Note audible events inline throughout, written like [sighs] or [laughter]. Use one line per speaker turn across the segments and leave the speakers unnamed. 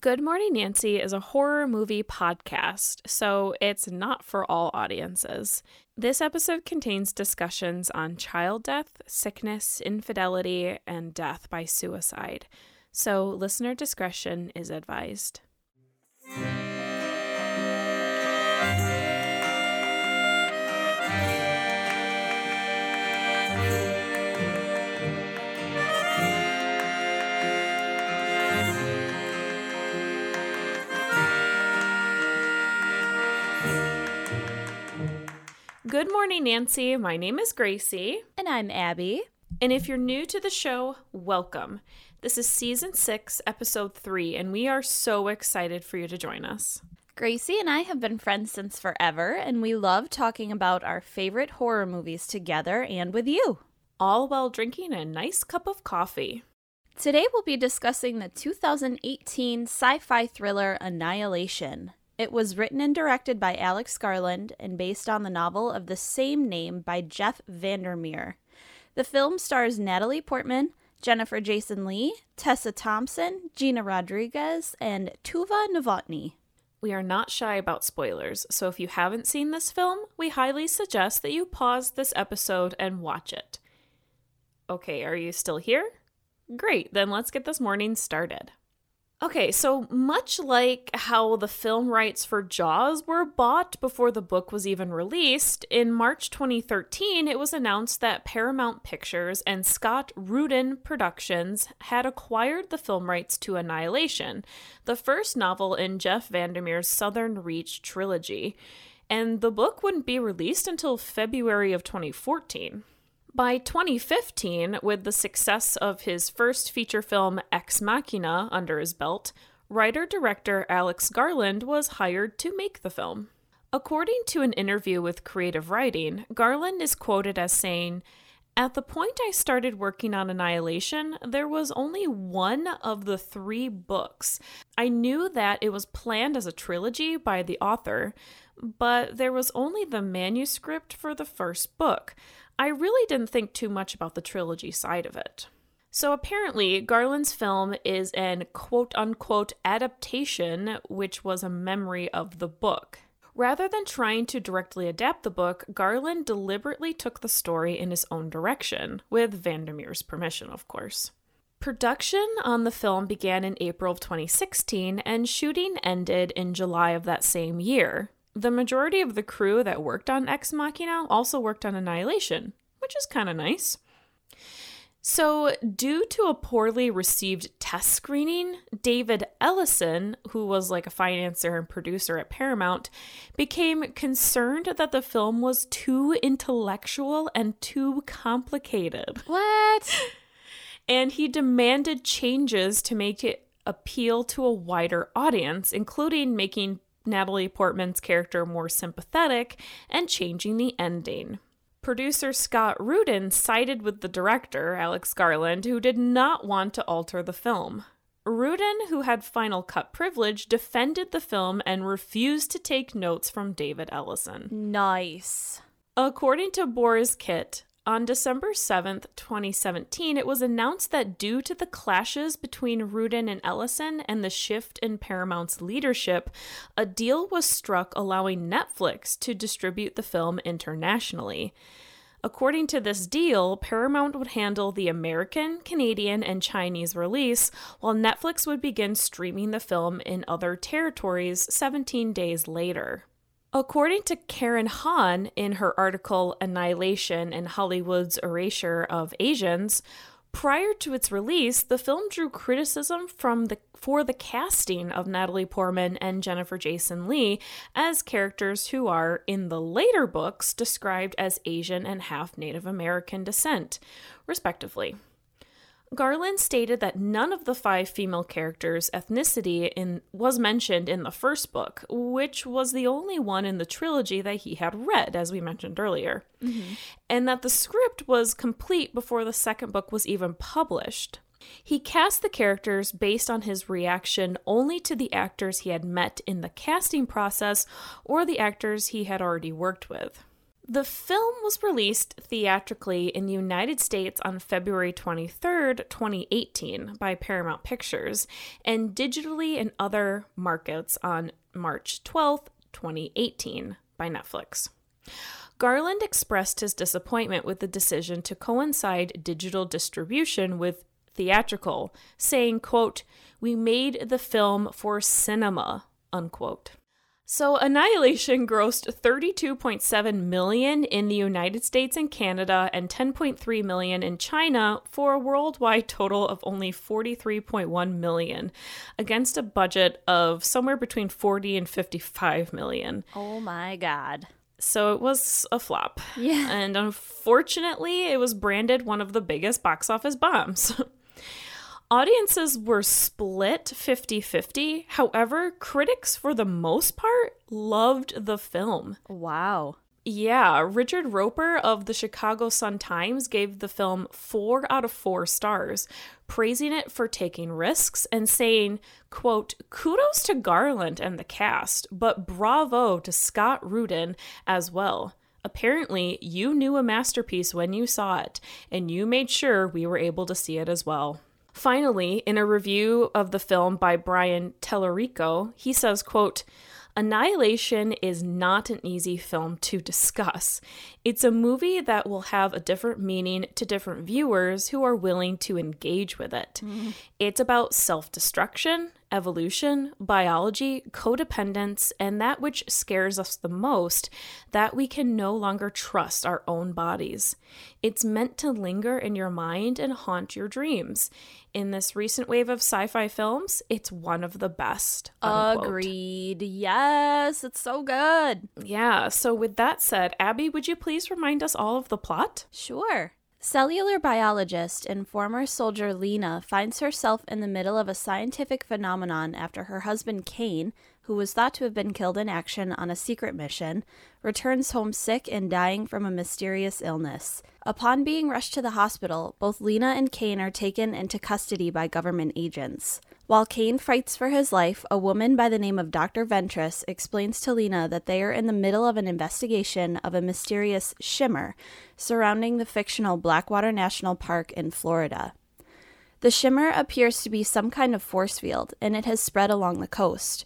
Good Morning Nancy is a horror movie podcast, so it's not for all audiences. This episode contains discussions on child death, sickness, infidelity, and death by suicide, so listener discretion is advised. Good morning, Nancy. My name is Gracie.
And I'm Abby.
And if you're new to the show, welcome. This is season six, episode three, and we are so excited for you to join us.
Gracie and I have been friends since forever, and we love talking about our favorite horror movies together and with you.
All while drinking a nice cup of coffee.
Today we'll be discussing the 2018 sci fi thriller Annihilation. It was written and directed by Alex Garland and based on the novel of the same name by Jeff Vandermeer. The film stars Natalie Portman, Jennifer Jason Lee, Tessa Thompson, Gina Rodriguez, and Tuva Novotny.
We are not shy about spoilers, so if you haven't seen this film, we highly suggest that you pause this episode and watch it. Okay, are you still here? Great, then let's get this morning started. Okay, so much like how the film rights for Jaws were bought before the book was even released, in March 2013 it was announced that Paramount Pictures and Scott Rudin Productions had acquired the film rights to Annihilation, the first novel in Jeff Vandermeer's Southern Reach trilogy. And the book wouldn't be released until February of 2014. By 2015, with the success of his first feature film Ex Machina under his belt, writer director Alex Garland was hired to make the film. According to an interview with Creative Writing, Garland is quoted as saying, At the point I started working on Annihilation, there was only one of the three books. I knew that it was planned as a trilogy by the author, but there was only the manuscript for the first book. I really didn't think too much about the trilogy side of it. So apparently, Garland's film is an quote unquote adaptation, which was a memory of the book. Rather than trying to directly adapt the book, Garland deliberately took the story in his own direction, with Vandermeer's permission, of course. Production on the film began in April of 2016, and shooting ended in July of that same year, the majority of the crew that worked on Ex Machina also worked on Annihilation, which is kind of nice. So, due to a poorly received test screening, David Ellison, who was like a financier and producer at Paramount, became concerned that the film was too intellectual and too complicated.
What? [laughs]
And he demanded changes to make it appeal to a wider audience, including making Natalie Portman's character more sympathetic and changing the ending. Producer Scott Rudin sided with the director, Alex Garland, who did not want to alter the film. Rudin, who had final cut privilege, defended the film and refused to take notes from David Ellison.
Nice.
According to Boris Kit, on December 7th, 2017, it was announced that due to the clashes between Rudin and Ellison and the shift in Paramount's leadership, a deal was struck allowing Netflix to distribute the film internationally. According to this deal, Paramount would handle the American, Canadian, and Chinese release, while Netflix would begin streaming the film in other territories 17 days later. According to Karen Han in her article Annihilation and Hollywood's Erasure of Asians, prior to its release, the film drew criticism from the for the casting of Natalie Portman and Jennifer Jason Lee as characters who are in the later books described as Asian and half Native American descent, respectively. Garland stated that none of the five female characters' ethnicity in, was mentioned in the first book, which was the only one in the trilogy that he had read, as we mentioned earlier, mm-hmm. and that the script was complete before the second book was even published. He cast the characters based on his reaction only to the actors he had met in the casting process or the actors he had already worked with. The film was released theatrically in the United States on February 23rd, 2018, by Paramount Pictures, and digitally in other markets on March 12th, 2018, by Netflix. Garland expressed his disappointment with the decision to coincide digital distribution with theatrical, saying, quote, "We made the film for cinema." unquote. So Annihilation grossed 32.7 million in the United States and Canada and 10.3 million in China for a worldwide total of only 43.1 million against a budget of somewhere between 40 and 55 million.
Oh my god.
So it was a flop.
Yeah.
And unfortunately, it was branded one of the biggest box office bombs. [laughs] Audiences were split 50 50. However, critics, for the most part, loved the film.
Wow.
Yeah, Richard Roeper of the Chicago Sun Times gave the film four out of four stars, praising it for taking risks and saying, quote, kudos to Garland and the cast, but bravo to Scott Rudin as well. Apparently, you knew a masterpiece when you saw it, and you made sure we were able to see it as well. Finally, in a review of the film by Brian Tallerico, he says, quote, Annihilation is not an easy film to discuss. It's a movie that will have a different meaning to different viewers who are willing to engage with it. Mm. It's about self destruction, evolution, biology, codependence, and that which scares us the most that we can no longer trust our own bodies. It's meant to linger in your mind and haunt your dreams in this recent wave of sci fi films, it's one of the best.
Unquote. Agreed. Yes, it's so good.
Yeah. So, with that said, Abby, would you please remind us all of the plot?
Sure. Cellular biologist and former soldier Lena finds herself in the middle of a scientific phenomenon after her husband Kane, who was thought to have been killed in action on a secret mission, returns home sick and dying from a mysterious illness. Upon being rushed to the hospital, both Lena and Kane are taken into custody by government agents. While Kane fights for his life, a woman by the name of Dr. Ventress explains to Lena that they are in the middle of an investigation of a mysterious shimmer surrounding the fictional Blackwater National Park in Florida. The shimmer appears to be some kind of force field, and it has spread along the coast.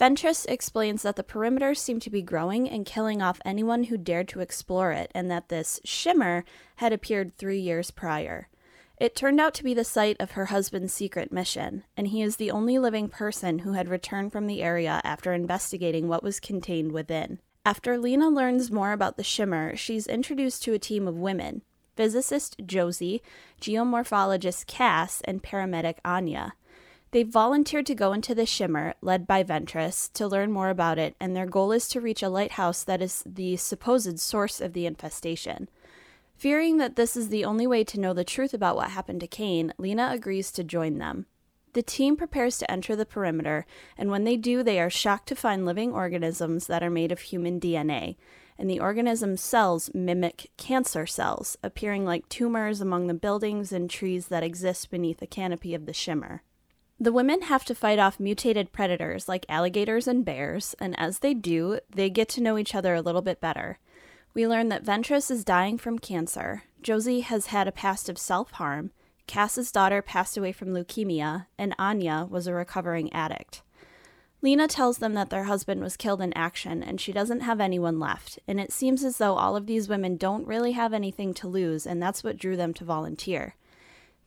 Ventress explains that the perimeters seem to be growing and killing off anyone who dared to explore it, and that this shimmer had appeared three years prior. It turned out to be the site of her husband's secret mission, and he is the only living person who had returned from the area after investigating what was contained within. After Lena learns more about the shimmer, she's introduced to a team of women physicist Josie, geomorphologist Cass, and paramedic Anya. They've volunteered to go into the Shimmer, led by Ventress, to learn more about it, and their goal is to reach a lighthouse that is the supposed source of the infestation. Fearing that this is the only way to know the truth about what happened to Kane, Lena agrees to join them. The team prepares to enter the perimeter, and when they do, they are shocked to find living organisms that are made of human DNA, and the organism's cells mimic cancer cells, appearing like tumors among the buildings and trees that exist beneath the canopy of the shimmer. The women have to fight off mutated predators like alligators and bears, and as they do, they get to know each other a little bit better. We learn that Ventress is dying from cancer, Josie has had a past of self harm, Cass's daughter passed away from leukemia, and Anya was a recovering addict. Lena tells them that their husband was killed in action and she doesn't have anyone left, and it seems as though all of these women don't really have anything to lose, and that's what drew them to volunteer.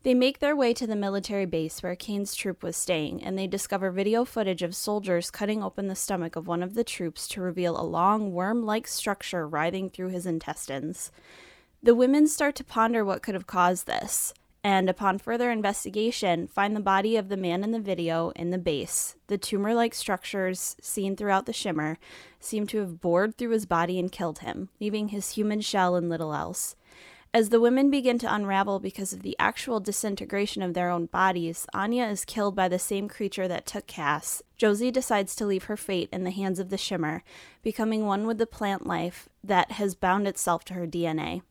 They make their way to the military base where Kane's troop was staying, and they discover video footage of soldiers cutting open the stomach of one of the troops to reveal a long, worm like structure writhing through his intestines. The women start to ponder what could have caused this, and upon further investigation, find the body of the man in the video in the base. The tumor like structures seen throughout the shimmer seem to have bored through his body and killed him, leaving his human shell and little else. As the women begin to unravel because of the actual disintegration of their own bodies, Anya is killed by the same creature that took Cass. Josie decides to leave her fate in the hands of the Shimmer, becoming one with the plant life that has bound itself to her DNA.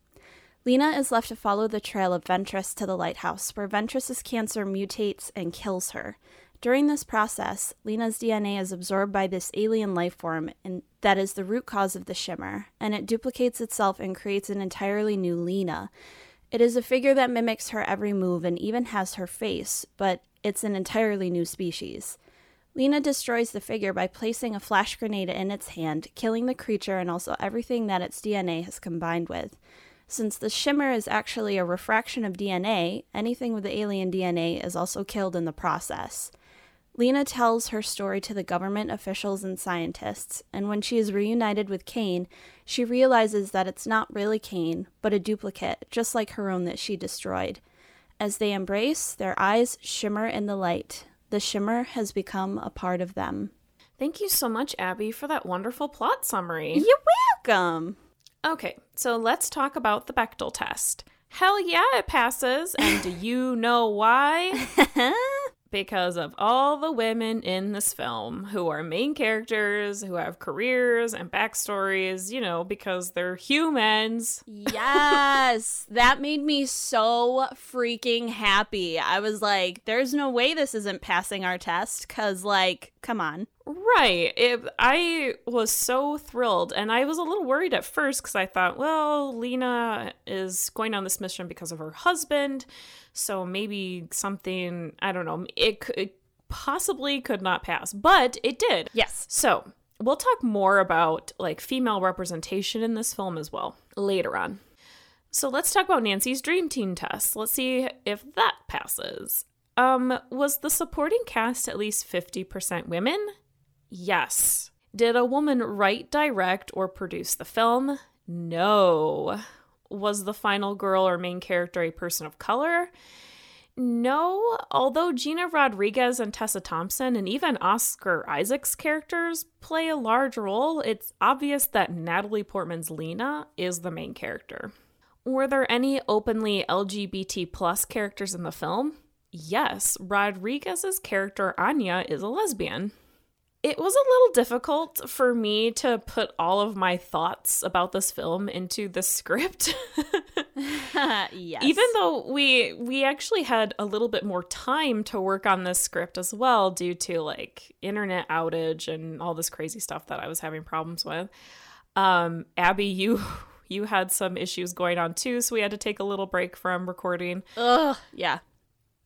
Lena is left to follow the trail of Ventress to the lighthouse, where Ventress's cancer mutates and kills her. During this process, Lena's DNA is absorbed by this alien life form and that is the root cause of the shimmer, and it duplicates itself and creates an entirely new Lena. It is a figure that mimics her every move and even has her face, but it's an entirely new species. Lena destroys the figure by placing a flash grenade in its hand, killing the creature and also everything that its DNA has combined with. Since the shimmer is actually a refraction of DNA, anything with the alien DNA is also killed in the process. Lena tells her story to the government officials and scientists, and when she is reunited with Kane, she realizes that it's not really Kane, but a duplicate, just like her own that she destroyed. As they embrace, their eyes shimmer in the light. The shimmer has become a part of them.
Thank you so much, Abby, for that wonderful plot summary.
You're welcome.
Okay, so let's talk about the Bechdel test. Hell yeah, it passes. And do you know why? [laughs] because of all the women in this film who are main characters, who have careers and backstories, you know, because they're humans. [laughs]
Yes, that made me so freaking happy. I was like, there's no way this isn't passing our test because, like, come on.
Right. It, I was so thrilled. And I was a little worried at first because I thought, well, Lena is going on this mission because of her husband. So maybe something, I don't know, it, it possibly could not pass, but it did.
Yes.
So we'll talk more about like female representation in this film as well later on. So let's talk about Nancy's Dream Team test. Let's see if that passes. Um, was the supporting cast at least 50% women? Yes. Did a woman write, direct, or produce the film? No. Was the final girl or main character a person of color? No, although Gina Rodriguez and Tessa Thompson and even Oscar Isaac's characters play a large role, it's obvious that Natalie Portman's Lena is the main character. Were there any openly LGBT plus characters in the film? Yes, Rodriguez's character Anya is a lesbian it was a little difficult for me to put all of my thoughts about this film into the script. [laughs]
yes.
Even though we we actually had a little bit more time to work on this script as well due to like internet outage and all this crazy stuff that I was having problems with. Um Abby, you [laughs] you had some issues going on too, so we had to take a little break from recording.
Ugh, yeah.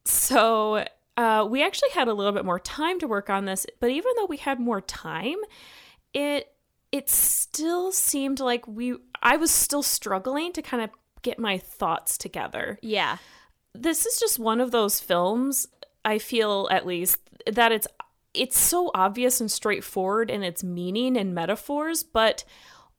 So uh, we actually had a little bit more time to work on this, but even though we had more time, it it still seemed like we I was still struggling to kind of get my thoughts together.
Yeah.
This is just one of those films I feel at least that it's it's so obvious and straightforward in its meaning and metaphors, but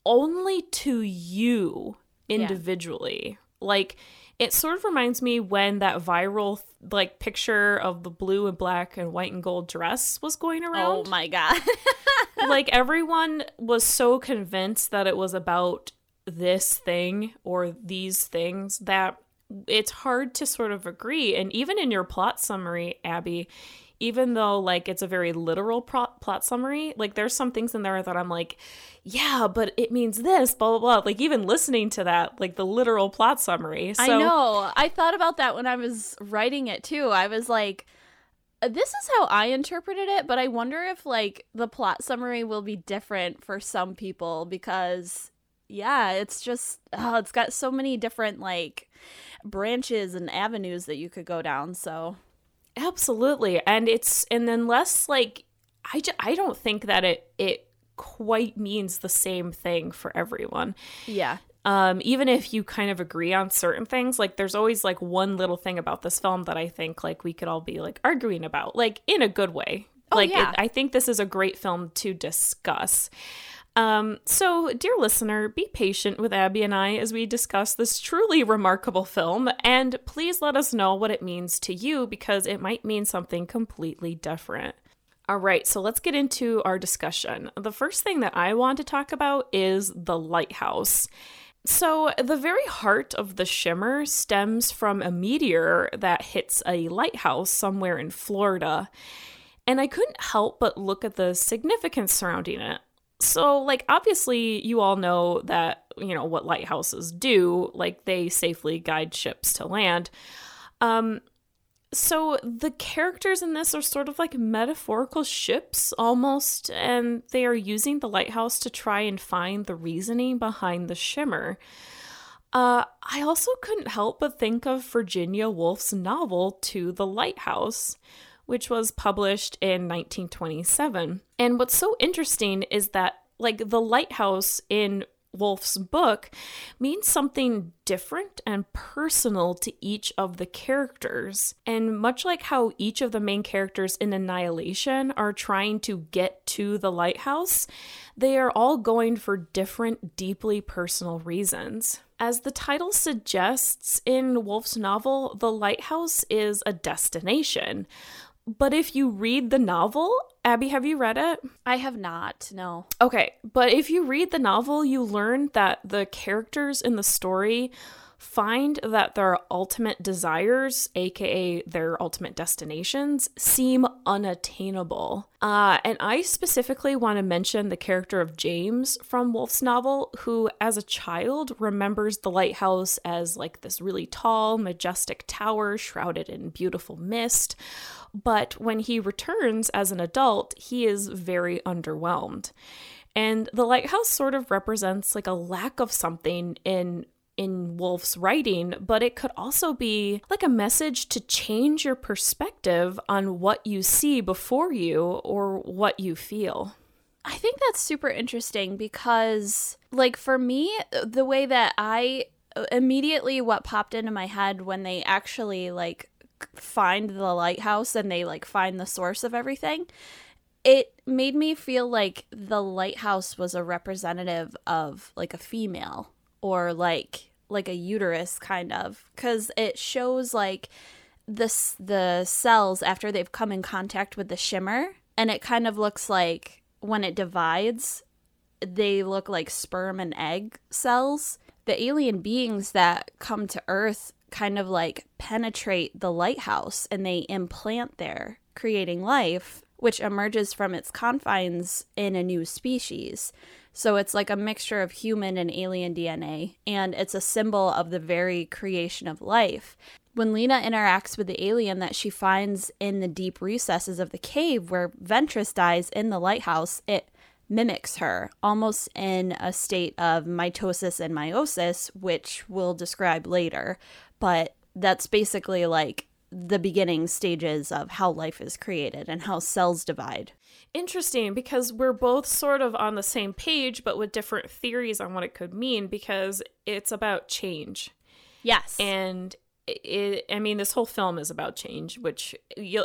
only to you individually. Yeah. Like it sort of reminds me when that viral like picture of the blue and black and white and gold dress was going oh around.
Oh my god. [laughs]
like everyone was so convinced that it was about this thing or these things that it's hard to sort of agree and even in your plot summary Abby even though like it's a very literal plot, plot summary like there's some things in there that i'm like yeah but it means this blah blah blah. Like even listening to that like the literal plot summary.
So, i know. I thought about that when i was writing it too. I was like uh, this is how i interpreted it but i wonder if like the plot summary will be different for some people because yeah it's just oh it's got so many different like branches and avenues that you could go down so
Absolutely. And it's and unless like I j- I don't think that it it quite means the same thing for everyone.
Yeah.
Um even if you kind of agree on certain things, like there's always like one little thing about this film that I think like we could all be like arguing about, like in a good way.
Oh,
like
yeah.
it, I think this is a great film to discuss. Um, so, dear listener, be patient with Abby and I as we discuss this truly remarkable film, and please let us know what it means to you because it might mean something completely different. All right, so let's get into our discussion. The first thing that I want to talk about is the lighthouse. So, the very heart of the shimmer stems from a meteor that hits a lighthouse somewhere in Florida. And I couldn't help but look at the significance surrounding it. So, like, obviously, you all know that, you know, what lighthouses do. Like, they safely guide ships to land. Um, So the characters in this are sort of like metaphorical ships almost, and they are using the lighthouse to try and find the reasoning behind the shimmer. Uh, I also couldn't help but think of Virginia Woolf's novel To the Lighthouse, which was published in 1927. And what's so interesting is that, like, the lighthouse in Woolf's book means something different and personal to each of the characters. And much like how each of the main characters in Annihilation are trying to get to the lighthouse, they are all going for different, deeply personal reasons. As the title suggests in Woolf's novel, the lighthouse is a destination. But if you read the novel, Abby, have you read it?
I have not, no.
Okay, but if you read the novel, you learn that the characters in the story find that their ultimate desires, aka their ultimate destinations, seem unattainable. Uh, and I specifically want to mention the character of James from Woolf's novel, who, as a child, remembers the lighthouse as like this really tall, majestic tower shrouded in beautiful mist. But when he returns as an adult, he is very underwhelmed. And the lighthouse sort of represents like a lack of something in in Woolf's writing, but it could also be like a message to change your perspective on what you see before you or what you feel.
I think that's super interesting because, like, for me, the way that I immediately what popped into my head when they actually like find the lighthouse and they like find the source of everything it made me feel like the lighthouse was a representative of like a female or like like a uterus kind of cuz it shows like the the cells after they've come in contact with the shimmer and it kind of looks like when it divides they look like sperm and egg cells. The alien beings that come to earth kind of like penetrate the lighthouse and they implant there creating life which emerges from its confines in a new species so it's like a mixture of human and alien DNA, and it's a symbol of the very creation of life. When Lena interacts with the alien that she finds in the deep recesses of the cave where Ventress dies in the lighthouse, it mimics her, almost in a state of mitosis and meiosis, which we'll describe later. But that's basically like the beginning stages of how life is created and how cells divide
interesting because we're both sort of on the same page, but with different theories on what it could mean because it's about change.
Yes.
And it, I mean, this whole film is about change, which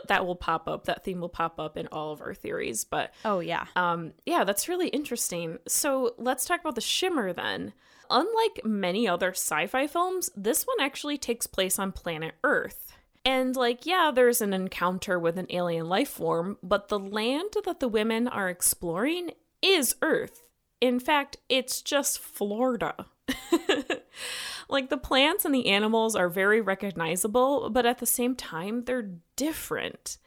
that will pop up. That theme will pop up in all of our theories. But
oh yeah,
um, yeah, that's really interesting. So let's talk about the shimmer then. Unlike many other sci-fi films, this one actually takes place on planet Earth. And, like, yeah, there's an encounter with an alien life form, but the land that the women are exploring is Earth. In fact, it's just Florida. [laughs] like, the plants and the animals are very recognizable, but at the same time, they're different.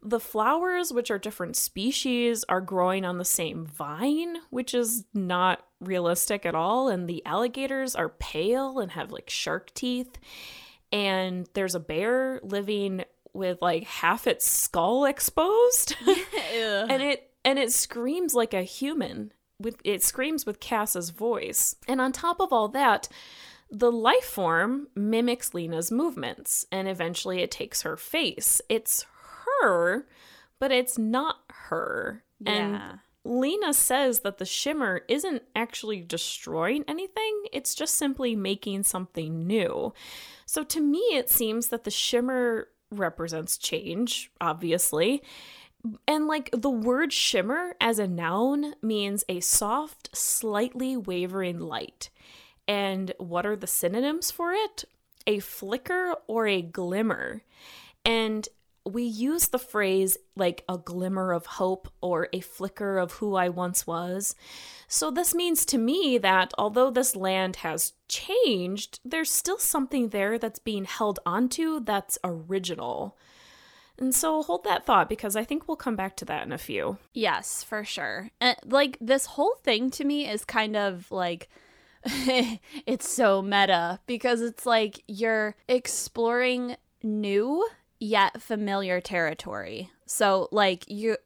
The flowers, which are different species, are growing on the same vine, which is not realistic at all. And the alligators are pale and have like shark teeth and there's a bear living with like half its skull exposed. [laughs] And it and it screams like a human with it screams with Cass's voice. And on top of all that the life form mimics Lena's movements and eventually it takes her face. It's her but it's not her.
Yeah.
and Lena says that the shimmer isn't actually destroying anything, it's just simply making something new. So to me, it seems that the shimmer represents change, obviously. And like the word shimmer as a noun means a soft, slightly wavering light. And what are the synonyms for it? A flicker or a glimmer. And we use the phrase like a glimmer of hope or a flicker of who I once was. So, this means to me that although this land has changed, there's still something there that's being held onto that's original. And so hold that thought because I think we'll come back to that in a few.
Yes, for sure. And like this whole thing to me is kind of like [laughs] it's so meta because it's like you're exploring new yet familiar territory. So, like, you,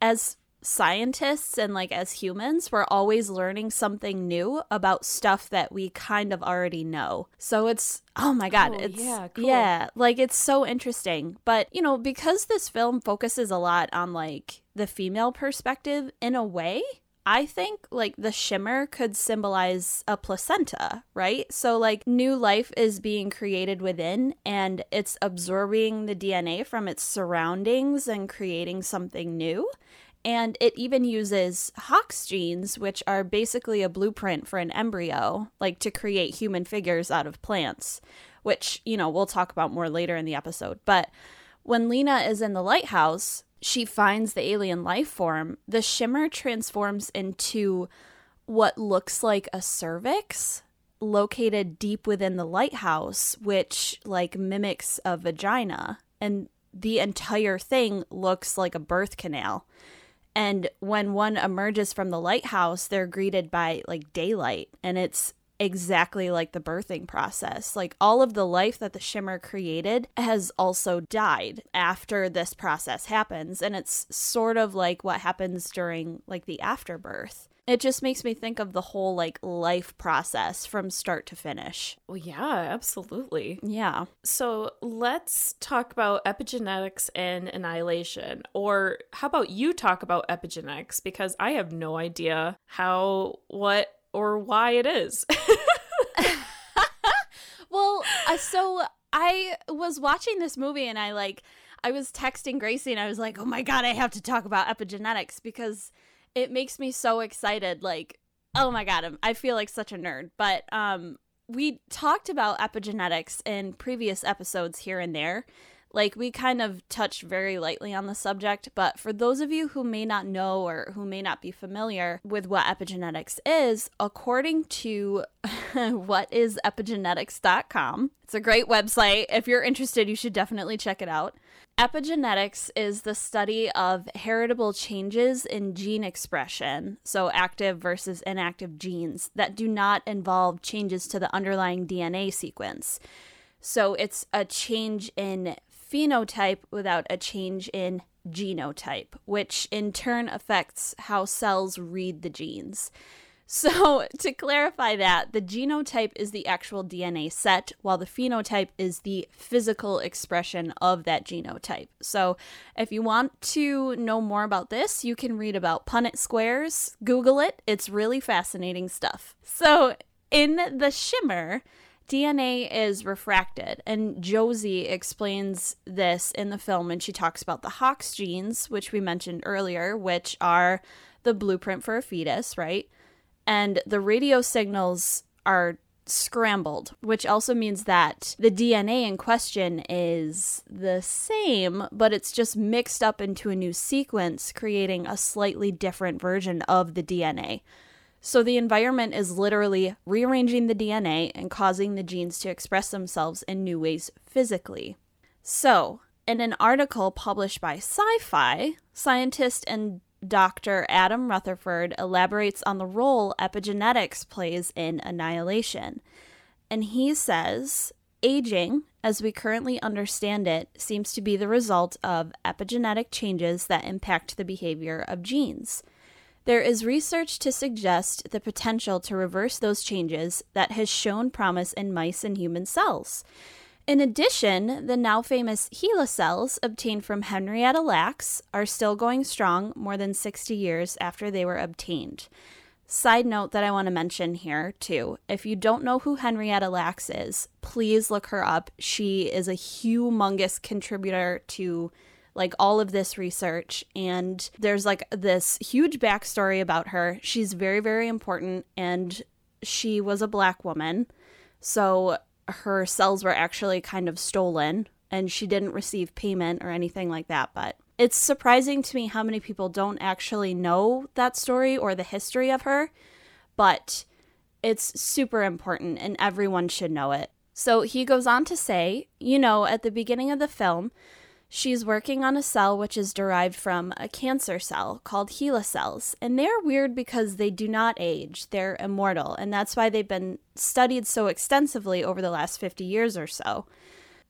as scientists and like as humans, we're always learning something new about stuff that we kind of already know. So it's oh my god, it's
yeah, cool.
yeah, like it's so interesting. But, you know, because this film focuses a lot on like the female perspective in a way, I think like the shimmer could symbolize a placenta, right? So like new life is being created within and it's absorbing the DNA from its surroundings and creating something new. And it even uses Hox genes, which are basically a blueprint for an embryo, like to create human figures out of plants, which, you know, we'll talk about more later in the episode. But when Lena is in the lighthouse, she finds the alien life form. The shimmer transforms into what looks like a cervix located deep within the lighthouse, which like mimics a vagina. And the entire thing looks like a birth canal. And when one emerges from the lighthouse, they're greeted by like daylight. And it's exactly like the birthing process. Like all of the life that the shimmer created has also died after this process happens. And it's sort of like what happens during like the afterbirth. It just makes me think of the whole like life process from start to finish.
Well, yeah, absolutely.
Yeah.
So let's talk about epigenetics and annihilation. Or how about you talk about epigenetics? Because I have no idea how, what, or why it is. [laughs]
Well, uh, so I was watching this movie and I like I was texting Gracie and I was like, "Oh my god, I have to talk about epigenetics because it makes me so excited." Like, oh my god, I'm, I feel like such a nerd. But um we talked about epigenetics in previous episodes here and there. Like we kind of touched very lightly on the subject, but for those of you who may not know or who may not be familiar with what epigenetics is, according to [laughs] whatisepigenetics.com, it's a great website. If you're interested, you should definitely check it out. Epigenetics is the study of heritable changes in gene expression, so active versus inactive genes, that do not involve changes to the underlying DNA sequence. So it's a change in phenotype without a change in genotype, which in turn affects how cells read the genes. So, [laughs] to clarify that, the genotype is the actual DNA set, while the phenotype is the physical expression of that genotype. So, if you want to know more about this, you can read about Punnett squares, Google it. It's really fascinating stuff. So, in the shimmer, DNA is refracted, and Josie explains this in the film, and she talks about the Hox genes, which we mentioned earlier, which are the blueprint for a fetus, right? And the radio signals are scrambled, which also means that the DNA in question is the same, but it's just mixed up into a new sequence, creating a slightly different version of the DNA. So the environment is literally rearranging the DNA and causing the genes to express themselves in new ways physically. So, in an article published by Sci Fi, scientist and Dr. Adam Rutherford elaborates on the role epigenetics plays in annihilation. And he says aging, as we currently understand it, seems to be the result of epigenetic changes that impact the behavior of genes. There is research to suggest the potential to reverse those changes that has shown promise in mice and human cells. In addition, the now famous HeLa cells obtained from Henrietta Lacks are still going strong more than 60 years after they were obtained. Side note that I want to mention here, too. If you don't know who Henrietta Lacks is, please look her up. She is a humongous contributor to like all of this research and there's like this huge backstory about her. She's very very important and she was a black woman so her cells were actually kind of stolen and she didn't receive payment or anything like that but it's surprising to me how many people don't actually know that story or the history of her but it's super important and everyone should know it. So he goes on to say you know at the beginning of the film She's working on a cell which is derived from a cancer cell called HeLa cells. And they're weird because they do not age, they're immortal. And that's why they've been studied so extensively over the last 50 years or so.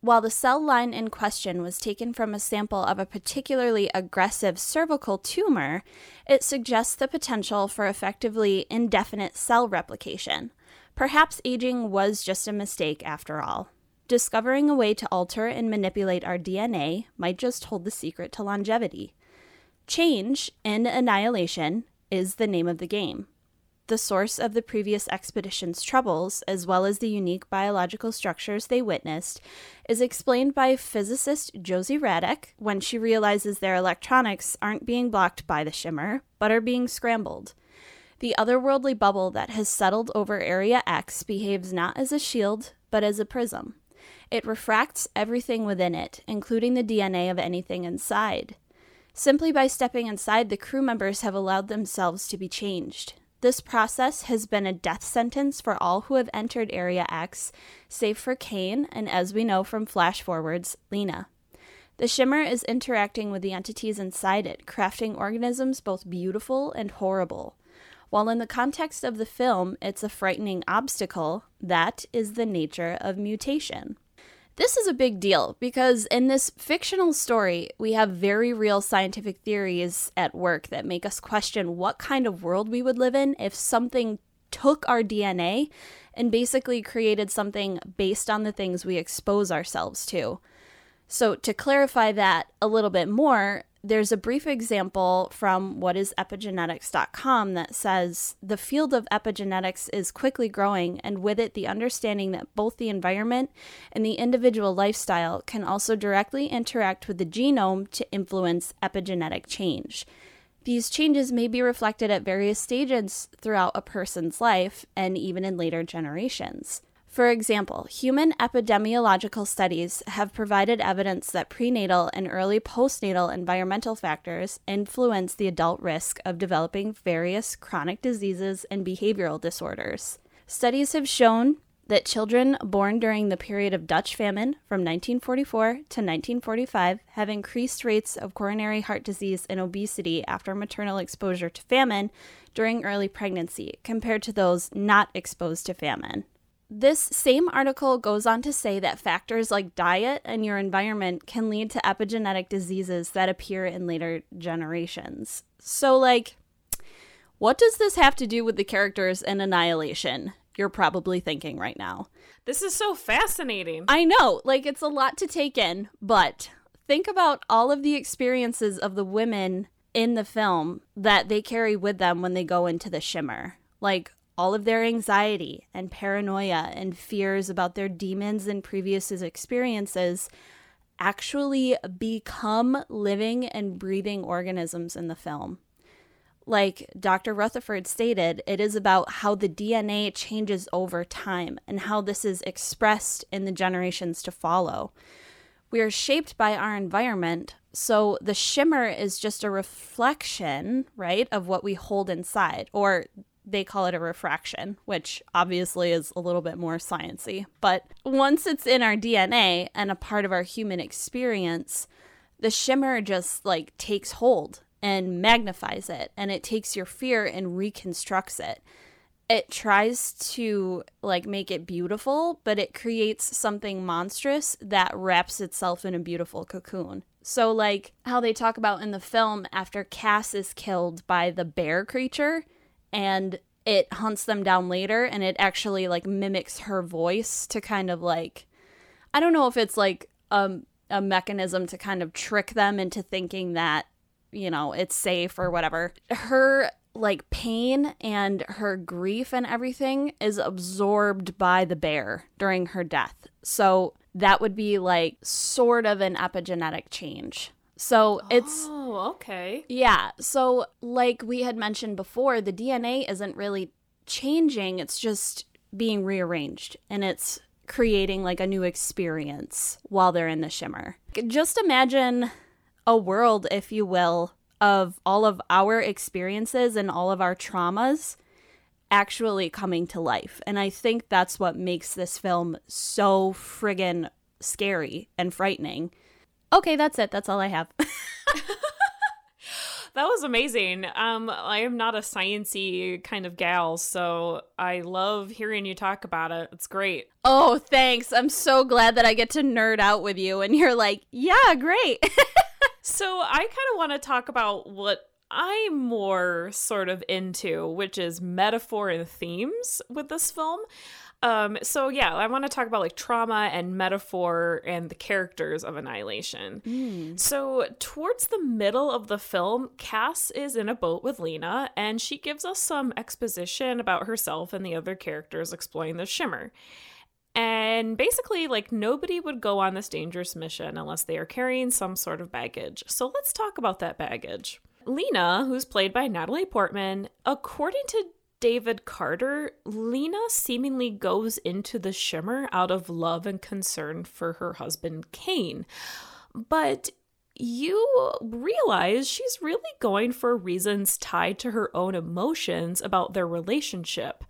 While the cell line in question was taken from a sample of a particularly aggressive cervical tumor, it suggests the potential for effectively indefinite cell replication. Perhaps aging was just a mistake after all. Discovering a way to alter and manipulate our DNA might just hold the secret to longevity. Change in Annihilation is the name of the game the source of the previous expedition's troubles, as well as the unique biological structures they witnessed, is explained by physicist Josie Radek when she realizes their electronics aren't being blocked by the shimmer, but are being scrambled. The otherworldly bubble that has settled over Area X behaves not as a shield, but as a prism. It refracts everything within it, including the DNA of anything inside. Simply by stepping inside, the crew members have allowed themselves to be changed. This process has been a death sentence for all who have entered Area X, save for Kane and, as we know from flash forwards, Lena. The shimmer is interacting with the entities inside it, crafting organisms both beautiful and horrible. While in the context of the film, it's a frightening obstacle, that is the nature of mutation. This is a big deal because in this fictional story, we have very real scientific theories at work that make us question what kind of world we would live in if something took our DNA and basically created something based on the things we expose ourselves to. So, to clarify that a little bit more, there's a brief example from what is epigenetics.com that says the field of epigenetics is quickly growing, and with it, the understanding that both the environment and the individual lifestyle can also directly interact with the genome to influence epigenetic change. These changes may be reflected at various stages throughout a person's life and even in later generations. For example, human epidemiological studies have provided evidence that prenatal and early postnatal environmental factors influence the adult risk of developing various chronic diseases and behavioral disorders. Studies have shown that children born during the period of Dutch famine from 1944 to 1945 have increased rates of coronary heart disease and obesity after maternal exposure to famine during early pregnancy compared to those not exposed to famine. This same article goes on to say that factors like diet and your environment can lead to epigenetic diseases that appear in later generations. So, like, what does this have to do with the characters in Annihilation? You're probably thinking right now.
This is so fascinating.
I know, like, it's a lot to take in, but think about all of the experiences of the women in the film that they carry with them when they go into the shimmer. Like, all of their anxiety and paranoia and fears about their demons and previous experiences actually become living and breathing organisms in the film. Like Dr. Rutherford stated, it is about how the DNA changes over time and how this is expressed in the generations to follow. We are shaped by our environment, so the shimmer is just a reflection, right, of what we hold inside, or they call it a refraction, which obviously is a little bit more sciency. But once it's in our DNA and a part of our human experience, the shimmer just like takes hold and magnifies it and it takes your fear and reconstructs it. It tries to like make it beautiful, but it creates something monstrous that wraps itself in a beautiful cocoon. So like how they talk about in the film after Cass is killed by the bear creature, and it hunts them down later and it actually like mimics her voice to kind of like I don't know if it's like um a mechanism to kind of trick them into thinking that you know it's safe or whatever. Her like pain and her grief and everything is absorbed by the bear during her death. So that would be like sort of an epigenetic change. So it's
Oh, okay.
yeah. So like we had mentioned before, the DNA isn't really changing, it's just being rearranged and it's creating like a new experience while they're in the shimmer. Just imagine a world, if you will, of all of our experiences and all of our traumas actually coming to life. And I think that's what makes this film so friggin' scary and frightening Okay, that's it. That's all I have. [laughs]
that was amazing. Um, I am not a sciency kind of gal, so I love hearing you talk about it. It's great.
Oh, thanks. I'm so glad that I get to nerd out with you, and you're like, yeah, great. [laughs]
so I kind of want to talk about what I'm more sort of into, which is metaphor and themes with this film. Um, so yeah, I want to talk about like trauma and metaphor and the characters of Annihilation. Mm. So towards the middle of the film, Cass is in a boat with Lena, and she gives us some exposition about herself and the other characters exploring the shimmer. And basically, like, nobody would go on this dangerous mission unless they are carrying some sort of baggage. So let's talk about that baggage. Lena, who's played by Natalie Portman, according to David Carter, Lena seemingly goes into the shimmer out of love and concern for her husband, Kane. But you realize she's really going for reasons tied to her own emotions about their relationship.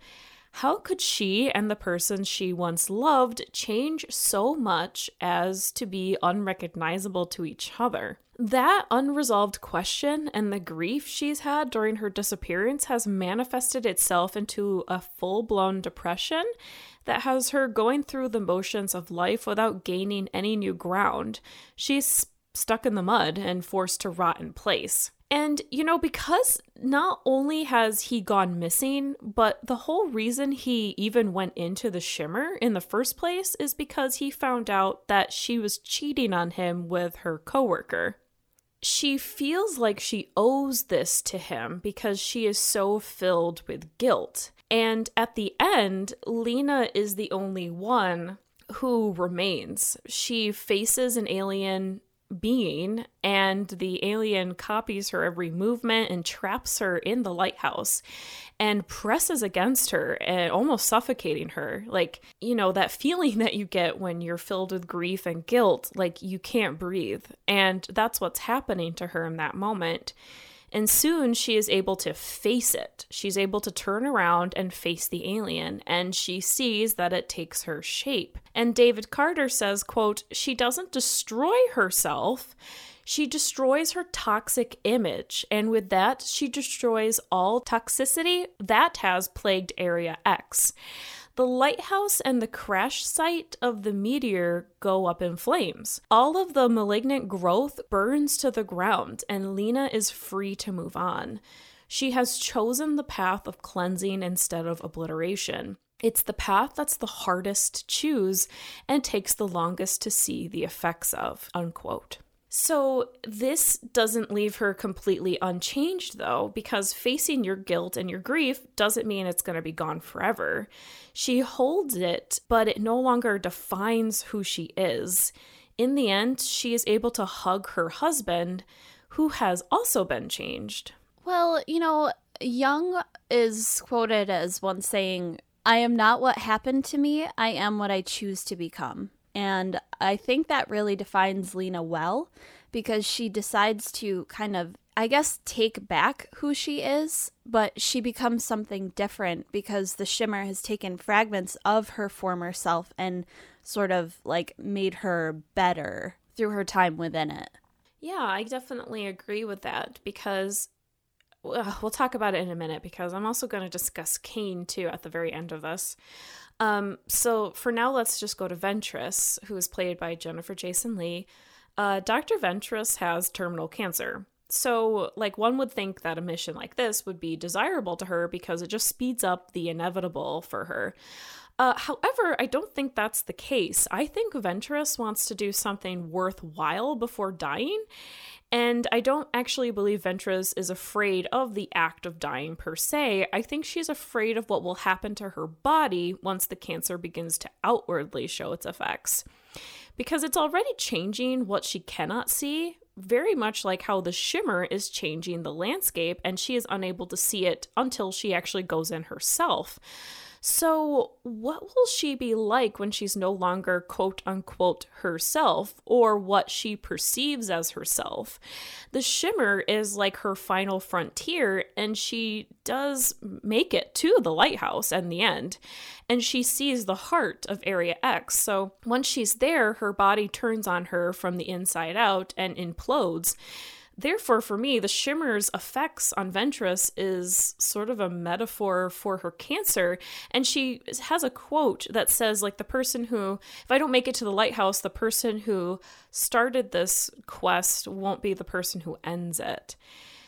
How could she and the person she once loved change so much as to be unrecognizable to each other? That unresolved question and the grief she's had during her disappearance has manifested itself into a full blown depression that has her going through the motions of life without gaining any new ground. She's stuck in the mud and forced to rot in place. And, you know, because not only has he gone missing, but the whole reason he even went into the Shimmer in the first place is because he found out that she was cheating on him with her coworker she feels like she owes this to him because she is so filled with guilt. And at the end, Lena is the only one who remains. She faces an alien being, and the alien copies her every movement and traps her in the lighthouse and presses against her and almost suffocating her. Like, you know, that feeling [laughs] that you get when you're filled with grief and guilt, like you can't breathe. And that's what's happening to her in that moment. And soon she is able to face it. She's able to turn around and face the alien, and she sees that it takes her shape. And David Carter says, quote, she doesn't destroy herself. She destroys her toxic image, and with that, she destroys all toxicity that has plagued Area X. The lighthouse and the crash site of the meteor go up in flames. All of the malignant growth burns to the ground, and Lena is free to move on. She has chosen the path of cleansing instead of obliteration. It's the path that's the hardest to choose and takes the longest to see the effects of. Unquote. So, this doesn't leave her completely unchanged, though, because facing your guilt and your grief doesn't mean it's going to be gone forever. She holds it, but it no longer defines who she is. In the end, she is able to hug her husband, who has also been changed.
Well, you know, Jung is quoted as once saying, I am not what happened to me, I am what I choose to become. And I think that really defines Lena well because she decides to kind of, I guess, take back who she is, but she becomes something different because the shimmer has taken fragments of her former self and sort of like made her better through her time within it.
Yeah, I definitely agree with that because we'll talk about it in a minute because I'm also going to discuss Kane too at the very end of this. Um, so for now, let's just go to Ventress, who is played by Jennifer Jason Leigh. Uh, Dr. Ventress has terminal cancer. So, like, one would think that a mission like this would be desirable to her because it just speeds up the inevitable for her. Uh, however, I don't think that's the case. I think Ventress wants to do something worthwhile before dying, and I don't actually believe Ventress is afraid of the act of dying per se. I think she's afraid of what will happen to her body once the cancer begins to outwardly show its effects. Because it's already changing what she cannot see, very much like how the shimmer is changing the landscape, and she is unable to see it until she actually goes in herself. So, what will she be like when she's no longer quote unquote herself or what she perceives as herself? The shimmer is like her final frontier, and she does make it to the lighthouse in the end. And she sees the heart of Area X. So, once she's there, her body turns on her from the inside out and implodes. Therefore, for me, the shimmer's effects on Ventress is sort of a metaphor for her cancer. And she has a quote that says, like, the person who, if I don't make it to the lighthouse, the person who started this quest won't be the person who ends it.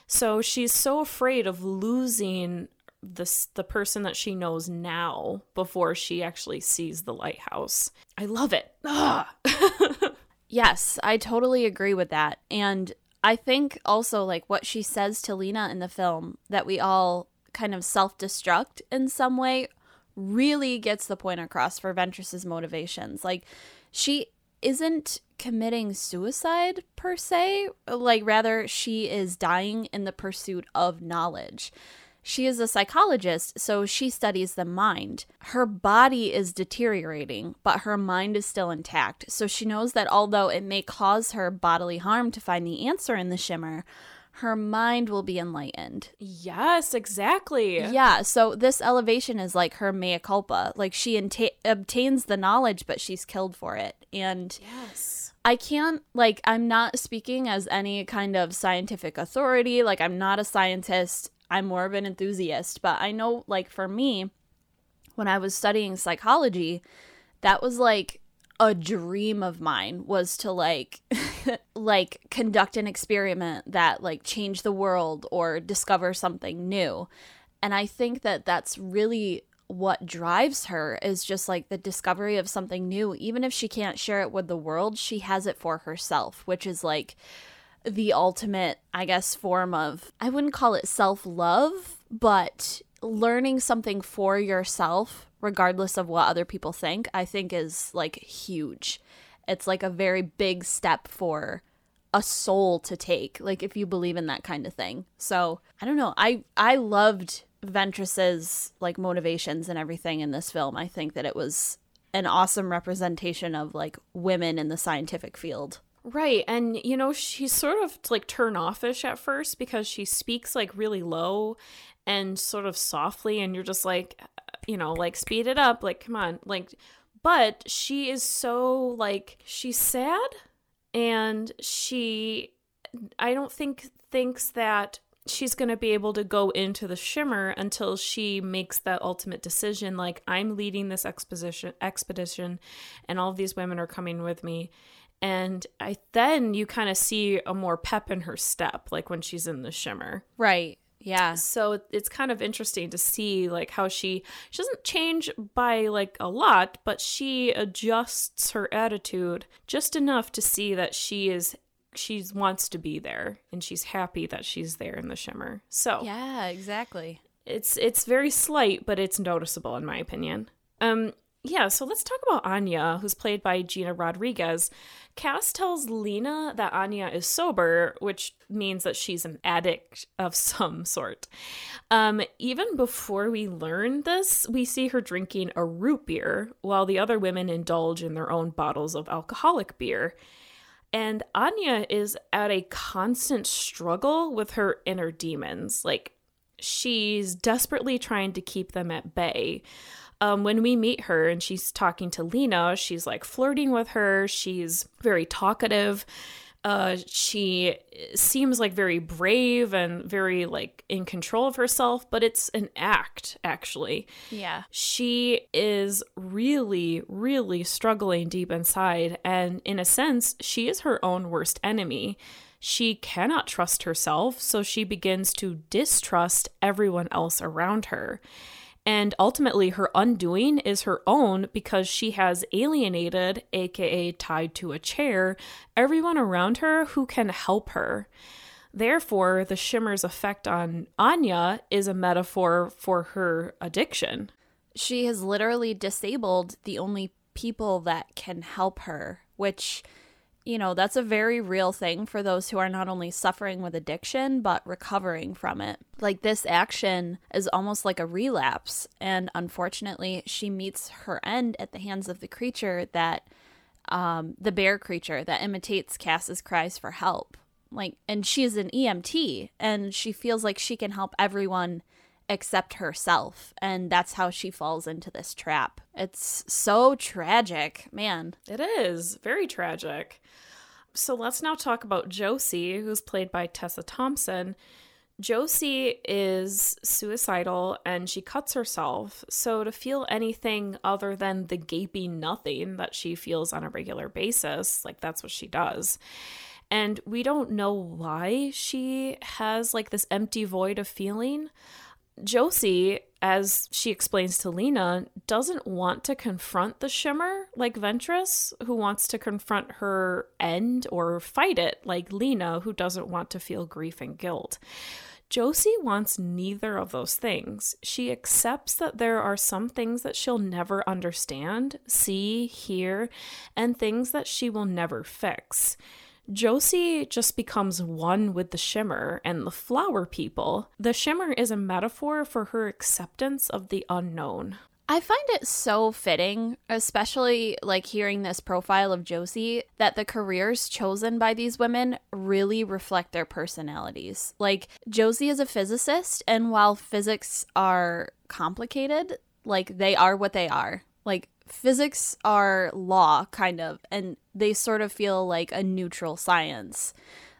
So she's so afraid of losing this the person that she knows now before she actually sees the lighthouse. I love it. [laughs]
yes, I totally agree with that. And I think also like what she says to Lena in the film that we all kind of self-destruct in some way really gets the point across for Ventress's motivations. Like she isn't committing suicide per se, like rather she is dying in the pursuit of knowledge. She is a psychologist, so she studies the mind. Her body is deteriorating, but her mind is still intact. So she knows that although it may cause her bodily harm to find the answer in the shimmer, her mind will be enlightened.
Yes, exactly.
Yeah, so this elevation is like her mea culpa. Like she enta- obtains the knowledge, but she's killed for it. And
yes.
I can't, like, I'm not speaking as any kind of scientific authority. Like, I'm not a scientist. I'm more of an enthusiast. But I know, like, for me, when I was studying psychology, that was like a dream of mine was to like [laughs] like conduct an experiment that like change the world or discover something new. And I think that that's really what drives her is just like the discovery of something new even if she can't share it with the world she has it for herself which is like the ultimate, I guess, form of, I wouldn't call it self love, but learning something for yourself, regardless of what other people think, I think is like huge. It's like a very big step for a soul to take like if you believe in that kind of thing. So i don't know. I i loved ventress's like motivations and everything in this film. I think that it was an awesome representation of like women in the scientific field
Right. And, you know, she's sort of like turn offish at first because she speaks like really low and sort of softly. And you're just like, you know, like speed it up. Like, come on. Like, but she is so like, she's sad and she, I don't think, thinks that she's going to be able to go into the shimmer until she makes that ultimate decision like i'm leading this exposition expedition and all of these women are coming with me and I then you kind of see a more pep in her step, like when she's in the shimmer.
Right. Yeah.
So it's kind of interesting to see like how she she doesn't change by like a lot, but she adjusts her attitude just enough to see that she is she wants to be there and she's happy that she's there in the shimmer. So
Yeah, exactly.
It's it's very slight, but it's noticeable in my opinion. Um yeah, so let's talk about Anya, who's played by Gina Rodriguez. Cass tells Lena that Anya is sober, which means that she's an addict of [laughs] some sort. Um, even before we learn this, we see her drinking a root beer, while the other women indulge in their own bottles of alcoholic beer. And Anya is at a constant struggle with her inner demons. Like, she's desperately trying to keep them at bay um, when we meet her and she's talking to Lena, she's like flirting with her. She's very talkative. Uh, she seems like very brave and very like in control of herself, but it's an act actually.
Yeah.
She is really, really struggling deep inside. And in a sense, she is her own worst enemy. She cannot trust herself, so she begins to distrust everyone else around her. And ultimately, her undoing is her own because she has alienated, aka tied to a chair, everyone around her who can help her. Therefore, the shimmer's effect on Anya is a metaphor for her addiction.
She has literally disabled the only people that can help her, which you know, that's a very real thing for those who are not only suffering with addiction, but recovering from it. Like, this action is almost like a relapse. And unfortunately, she meets her end at the hands of the creature that, um, the bear creature that imitates Cass's cries for help. Like, and she's an EMT, and she feels like she can help everyone except herself. And that's how she falls into this trap. It's so tragic, man.
It is very tragic. So let's now talk about Josie, who's played by Tessa Thompson. Josie is suicidal and she cuts herself. So, to feel anything other than the gaping nothing that she feels on a regular basis, like that's what she does. And we don't know why she has like this empty void of feeling. Josie, as she explains to Lena, doesn't want to confront the shimmer like Ventress, who wants to confront her end or fight it like Lena, who doesn't want to feel grief and guilt. Josie wants neither of those things. She accepts that there are some things that she'll never understand, see, hear, and things that she will never fix. Josie just becomes one with the shimmer and the flower people. The shimmer is a metaphor for her acceptance of the unknown.
I find it so fitting, especially like hearing this profile of Josie, that the careers chosen by these women really reflect their personalities. Like, Josie is a physicist, and while physics are complicated, like, they are what they are. Like, physics are law, kind of, and they sort of feel like a neutral science.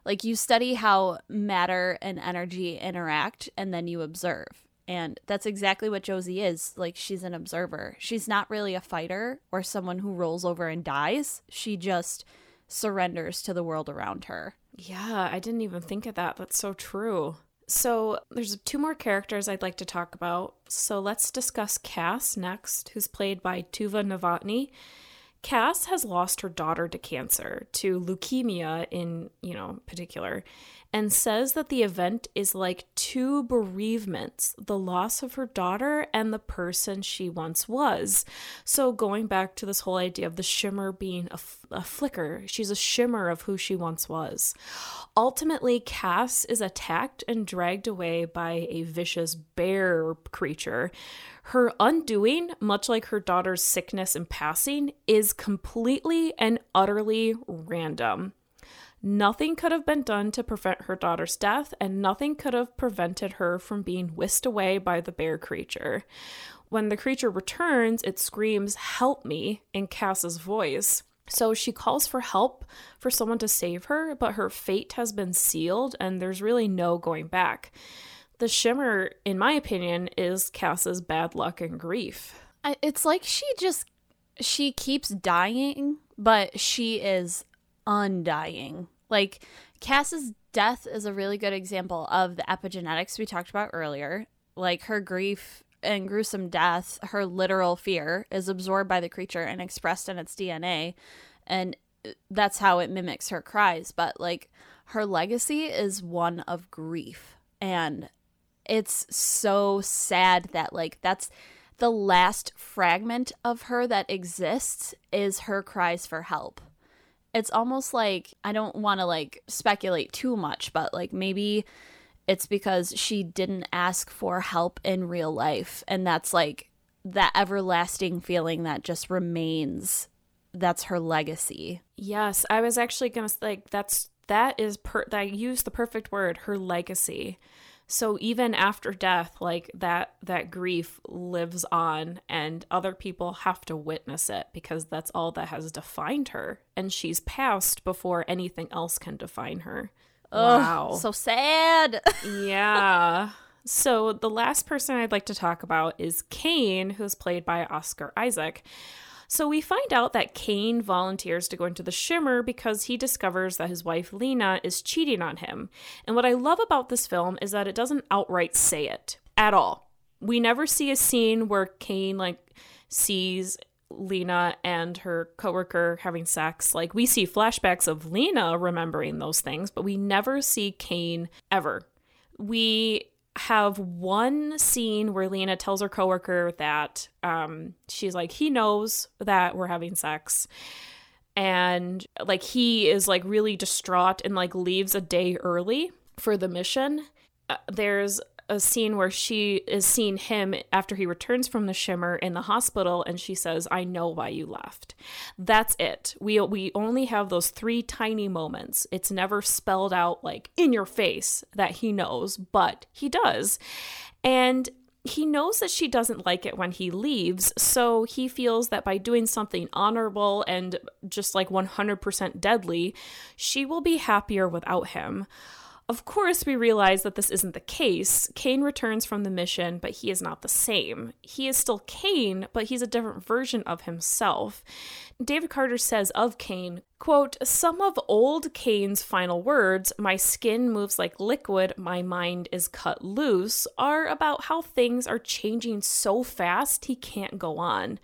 Like you study how matter and energy interact and then you observe. And that's exactly what Josie is. Like she's an observer. She's not really a fighter or someone who rolls over and dies. She just surrenders to the world around her.
Yeah, I didn't even think of that. That's so true. So there's two more characters I'd like to talk about. So let's discuss Cass next, who's played by Tuva Novotny. Cass has lost her daughter to cancer, to leukemia in, you know, particular, and says that the event is like two bereavements the loss of her daughter and the person she once was. So, going back to this whole idea of the shimmer being a, f- a flicker, she's a shimmer of who she once was. Ultimately, Cass is attacked and dragged away by a vicious bear creature. Her undoing, much like her daughter's sickness and passing, is completely and utterly random. Nothing could have been done to prevent her daughter's death, and nothing could have prevented her from being whisked away by the bear creature. When the creature returns, it screams, Help me, in Cass's voice. So she calls for help for someone to save her, but her fate has been sealed and there's really no going back. The shimmer, in my opinion, is Cass's bad luck and grief.
It's like she just she keeps dying, but she is undying. Like Cass's death is a really good example of the epigenetics we talked about earlier. Like her grief and gruesome death, her literal fear is absorbed by the creature and expressed in its DNA. And that's how it mimics her cries. But like her legacy is one of grief. And it's so sad that like that's the last fragment of her that exists is her cries for help it's almost like I don't want to like speculate too much, but like maybe it's because she didn't ask for help in real life and that's like that everlasting feeling that just remains that's her legacy.
Yes, I was actually going to like that's that is per that used the perfect word, her legacy so even after death like that that grief lives on and other people have to witness it because that's all that has defined her. And she's passed before anything else can define her.
Ugh, wow. so sad. [laughs]
Yeah. So the last person i'd like to talk about is kane who's played by oscar isaac so we find out that Kane volunteers to go into the Shimmer because he discovers that his wife Lena is cheating on him. And what I love about this film is that it doesn't outright say it at all. We never see a scene where Kane like sees Lena and her coworker having sex. Like we see flashbacks of Lena remembering those things, but we never see Kane ever. We have one scene where Lena tells her coworker that um, she's like, he knows that we're having sex. And like he is like really distraught and like leaves a day early for the mission. Uh, there's a scene where she is seeing him after he returns from the shimmer in the hospital and she says i know why you left that's it. We we only have those three tiny moments. It's never spelled out like in your face that he knows but he does. And He knows that she doesn't like it when he leaves, so he feels that by doing something honorable and just like 100% deadly, she will be happier without him. Of course, we realize that this isn't the case. Kane returns from the mission, but he is not the same. He is still Kane, but he's a different version of himself. David Carter says of Kane, quote, Some of old Kane's final words, my skin moves like liquid, my mind is cut loose, are about how things are changing so fast he can't go on.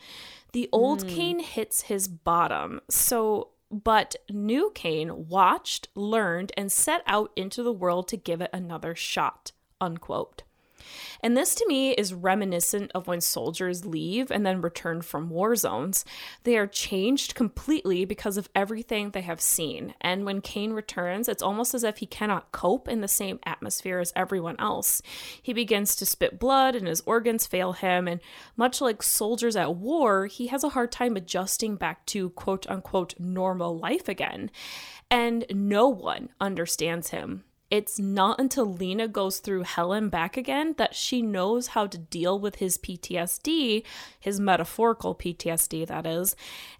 The old mm. Kane hits his bottom. So but New Kane watched, learned, and set out into the world to give it another shot. Unquote. And this to me is reminiscent of when soldiers leave and then return from war zones. They are changed completely because of everything they have seen. And when Kane returns, it's almost as if he cannot cope in the same atmosphere as everyone else. He begins to spit blood and his organs fail him. And much like soldiers at war, he has a hard time adjusting back to quote unquote normal life again. And no one understands him it's not until Lena goes through hell and back again that she knows how to deal with his PTSD, his metaphorical PTSD, that is,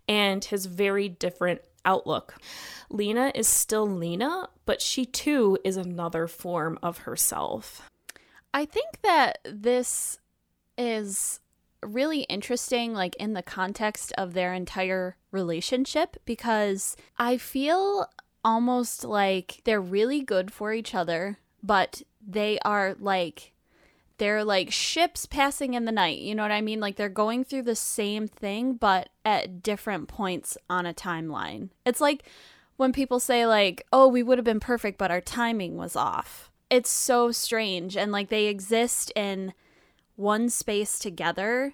and his very different outlook. Lena is still Lena, but she too is another form of herself.
I think that this is really interesting, like in the context of their entire relationship, because I feel almost like they're really good for each other, but they are like they're like ships passing in the night. You know what I mean? Like they're going through the same thing but at different points on a timeline. It's like when people say like, "Oh, we would have been perfect, but our timing was off." It's so strange and like they exist in one space together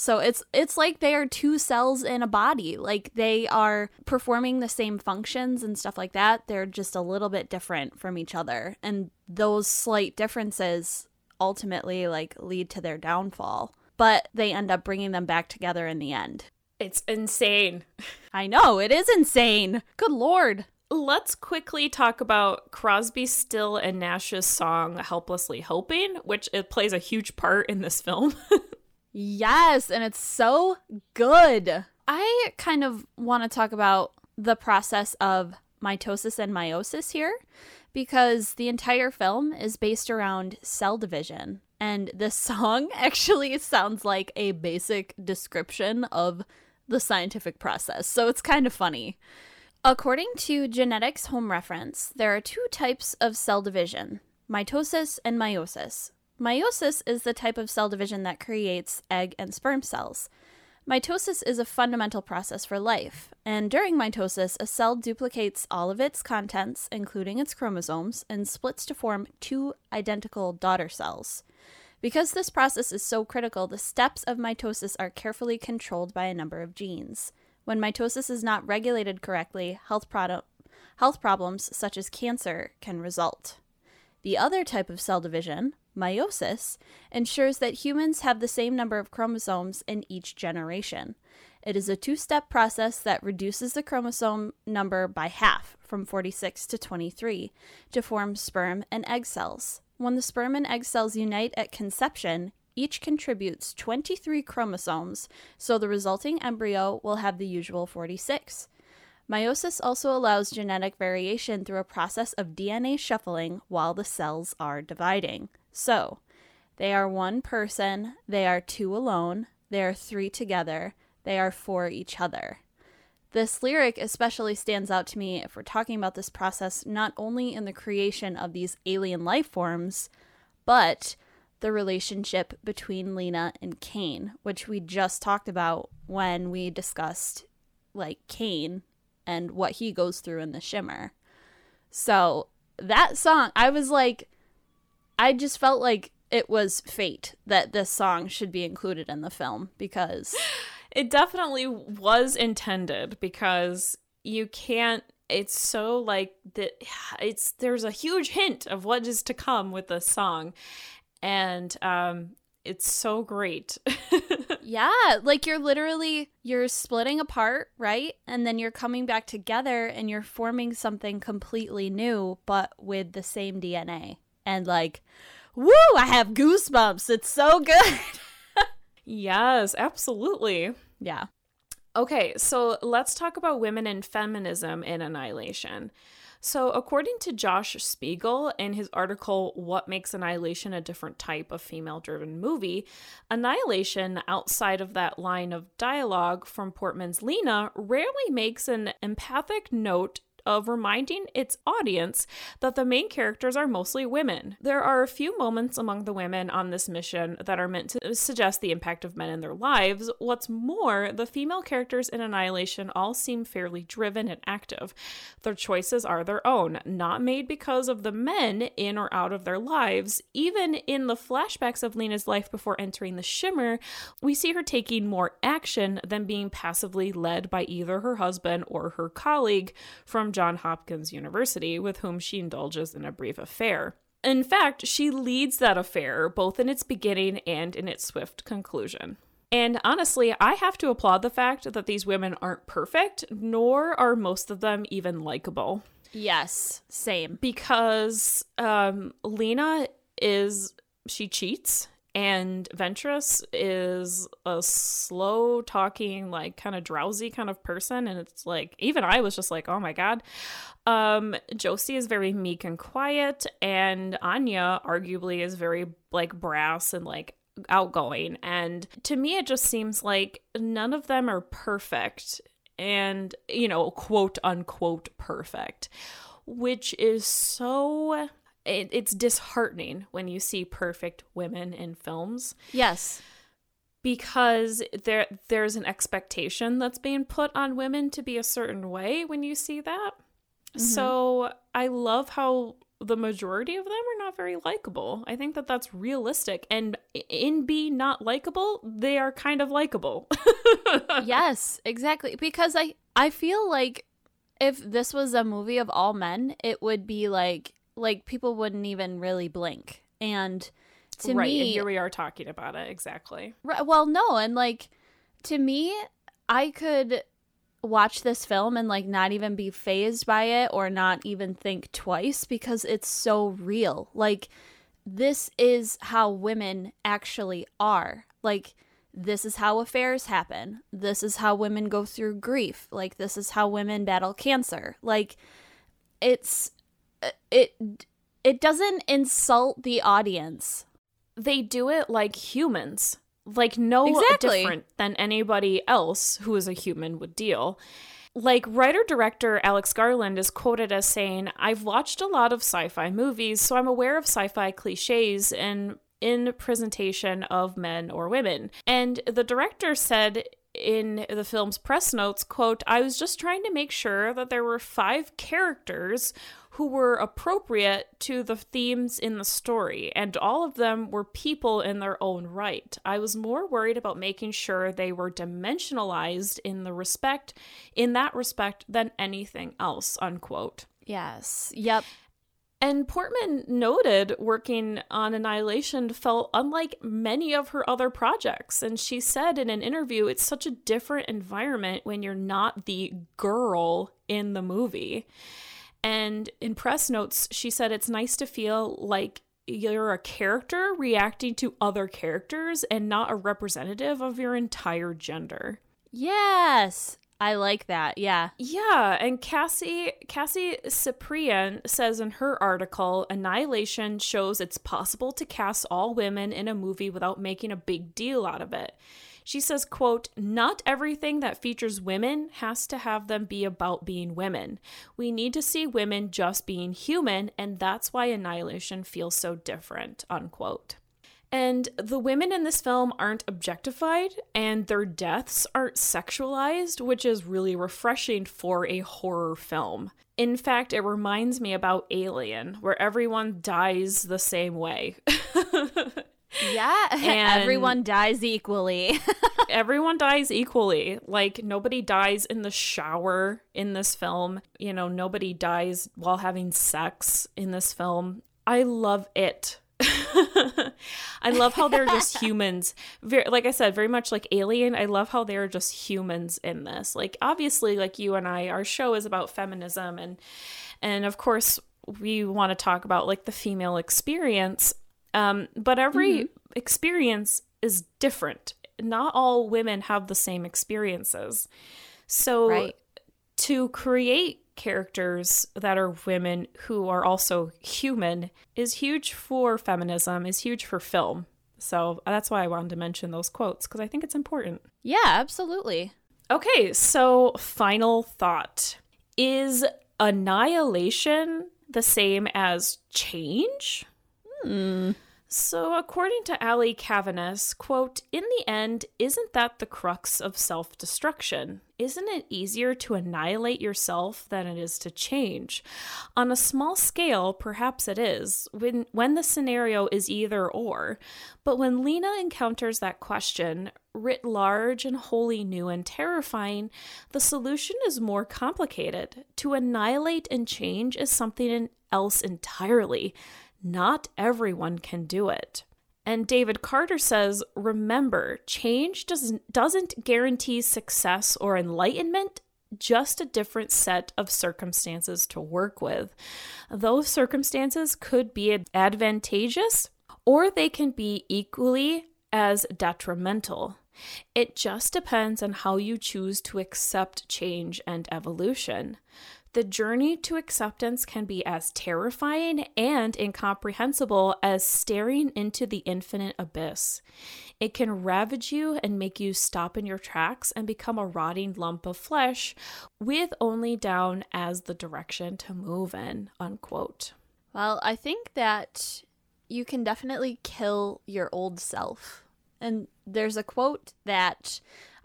so it's it's like they are two cells in a body. Like they are performing the same functions and stuff like that. They're just a little bit different from each other. And those slight differences ultimately like lead to their downfall. But they end up bringing them back together in the end.
It's insane. [laughs]
I know, it is insane. Good lord.
Let's quickly talk about Crosby, Stills, and Nash's song Helplessly Hoping, which it plays a huge part in this film. [laughs]
Yes, and it's so good. I kind of want to talk about the process of mitosis and meiosis here because the entire film is based around cell division. And this [laughs] song actually sounds like a basic description of the scientific process. So it's kind of funny. According to Genetics Home Reference, there are two types of cell division mitosis and meiosis. Meiosis is the type of cell division that creates egg and sperm cells. Mitosis is a fundamental process for life, and during mitosis, a cell duplicates all of its contents, including its chromosomes, and splits to form two identical daughter cells. Because this process is so critical, the steps of mitosis are carefully controlled by a number of genes. When mitosis is not regulated correctly, health, health problems such as cancer can result. The other type of cell division, meiosis, ensures that humans have the same number of chromosomes in each generation. It is a two step process that reduces the chromosome number by half, from 46 to 23, to form sperm and egg cells. When the sperm and egg cells unite at conception, each contributes 23 chromosomes, so the resulting embryo will have the usual 46. Meiosis also allows genetic variation through a process of DNA shuffling while the cells are dividing. So, they are one person, they are two alone, they are three together, they are for each other. This lyric especially stands out to me if we're talking about this process not only in the creation of these alien life forms, but the relationship between Lena and Kane, which we just talked about when we discussed like Kane and what he goes through in the shimmer. So that song, I was like, I just felt like it was fate that this song should be included in the film because [gasps]
it definitely was intended because you can't it's so like that [sighs] it's there's a huge hint of what is to come with this song. And um it's so great. [laughs]
Yeah like you're literally you're splitting apart right? And then you're coming back together and you're forming something completely new but with the same dna and like woo, I have goosebumps. It's so good. [laughs]
yes, absolutely.
Yeah.
Okay, so let's talk about women and feminism in Annihilation. So, according to Josh Spiegel in his article, What Makes Annihilation a Different Type of Female Driven Movie, Annihilation, outside of that line of dialogue from Portman's Lena, rarely makes an empathic note of reminding its audience that the main characters are mostly women. There are a few moments among the women on this mission that are meant to suggest the impact of men in their lives. What's more, the female characters in Annihilation all seem fairly driven and active. Their choices are their own, not made because of the men in or out of their lives. Even in the flashbacks of Lena's life before entering the Shimmer, we see her taking more action than being passively led by either her husband or her colleague from Johns Hopkins University, with whom she indulges in a brief affair. In fact, she leads that affair both in its beginning and in its swift conclusion. And honestly, I have to applaud the fact that these women aren't perfect, nor are most of them even likable.
Yes, same.
Because um, Lena is, she cheats and Ventress is a slow talking, like kind of drowsy kind of person. And it's like, even I was just like, oh my God. Um, Josie is very meek and quiet, and Anya arguably is very like brass and like outgoing. And to me, it just seems like none of them are perfect and, you know, quote unquote perfect, which is so it, it's disheartening when you see perfect women in films.
Yes.
Because there there's an expectation that's being put on women to be a certain way when you see that. Mm-hmm. So I love how the majority of them are not very likable. I think that that's realistic. And in being not likable, they are kind of likable. [laughs]
yes, exactly. Because I I feel like if this was a movie of all men, it would be like like people wouldn't even really blink. And to
right,
me,
and here we are talking about it exactly.
Right, well, no, and like to me, I could watch this film and like not even be fazed by it or not even think twice because it's so real. Like this is how women actually are. Like this is how affairs happen. This is how women go through grief. Like this is how women battle cancer. Like it's it it doesn't insult the audience.
They do it like humans, like no exactly. different than anybody else who is a human would deal. Like writer director Alex Garland is quoted as saying, "I've watched a lot of sci-fi movies, so I'm aware of sci-fi clichés and in presentation of men or women." And the director said in the film's press notes, quote, I was just trying to make sure that there were five characters who were appropriate to the themes in the story, and all of them were people in their own right. I was more worried about making sure they were dimensionalized in the respect in that respect than anything else, unquote.
Yes. Yep.
And Portman noted working on Annihilation felt unlike many of her other projects. And she said in an interview, it's such a different environment when you're not the girl in the movie. And in press notes, she said it's nice to feel like you're a character reacting to other characters and not a representative of your entire gender.
Yes. I like that. Yeah.
Yeah, and Cassie Cassie Ciprian says in her article, Annihilation shows it's possible to cast all women in a movie without making a big deal out of it. She says, quote, not everything that features women has to have them be about being women. We need to see women just being human, and that's why Annihilation feels so different, unquote. And the women in this film aren't objectified and their deaths aren't sexualized, which is really refreshing for a horror film. In fact, it reminds me about Alien, where everyone dies the same way. [laughs]
Yeah, [laughs] and everyone dies equally. [laughs]
everyone dies equally. Like nobody dies in the shower in this film. You know, nobody dies while having sex in this film. I love it. [laughs] I love how they're just humans. Very, like I said, very much like Alien. I love how they're just humans in this. Like obviously, like you and I, our show is about feminism, and and of course we want to talk about like the female experience Um, but every experience is different. Not all women have the same experiences. So
Right.
to create characters that are women who are also human is huge for feminism, is huge for film. So that's why I wanted to mention those quotes because I think it's important.
Yeah, absolutely.
Okay, so final thought. Is annihilation the same as change? So, according to Ali Cavanis, quote, in the end, isn't that the crux of self destruction? Isn't it easier to annihilate yourself than it is to change? On a small scale, perhaps it is, when, when the scenario is either or. But when Lena encounters that question, writ large and wholly new and terrifying, the solution is more complicated. To annihilate and change is something else entirely. Not everyone can do it. And David Carter says, remember, change doesn't, doesn't guarantee success or enlightenment, just a different set of circumstances to work with. Those circumstances could be advantageous or they can be equally as detrimental. It just depends on how you choose to accept change and evolution. The journey to acceptance can be as terrifying and incomprehensible as staring into the infinite abyss. It can ravage you and make you stop in your tracks and become a rotting lump of flesh, with only down as the direction to move in. Unquote.
Well, I think that you can definitely kill your old self. And there's a quote that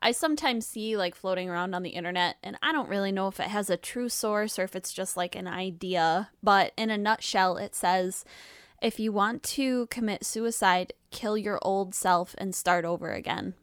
I sometimes see like floating around on the internet, and I don't really know if it has a true source or if it's just like an idea. But in a nutshell, it says if you want to commit suicide, kill your old self and start over again.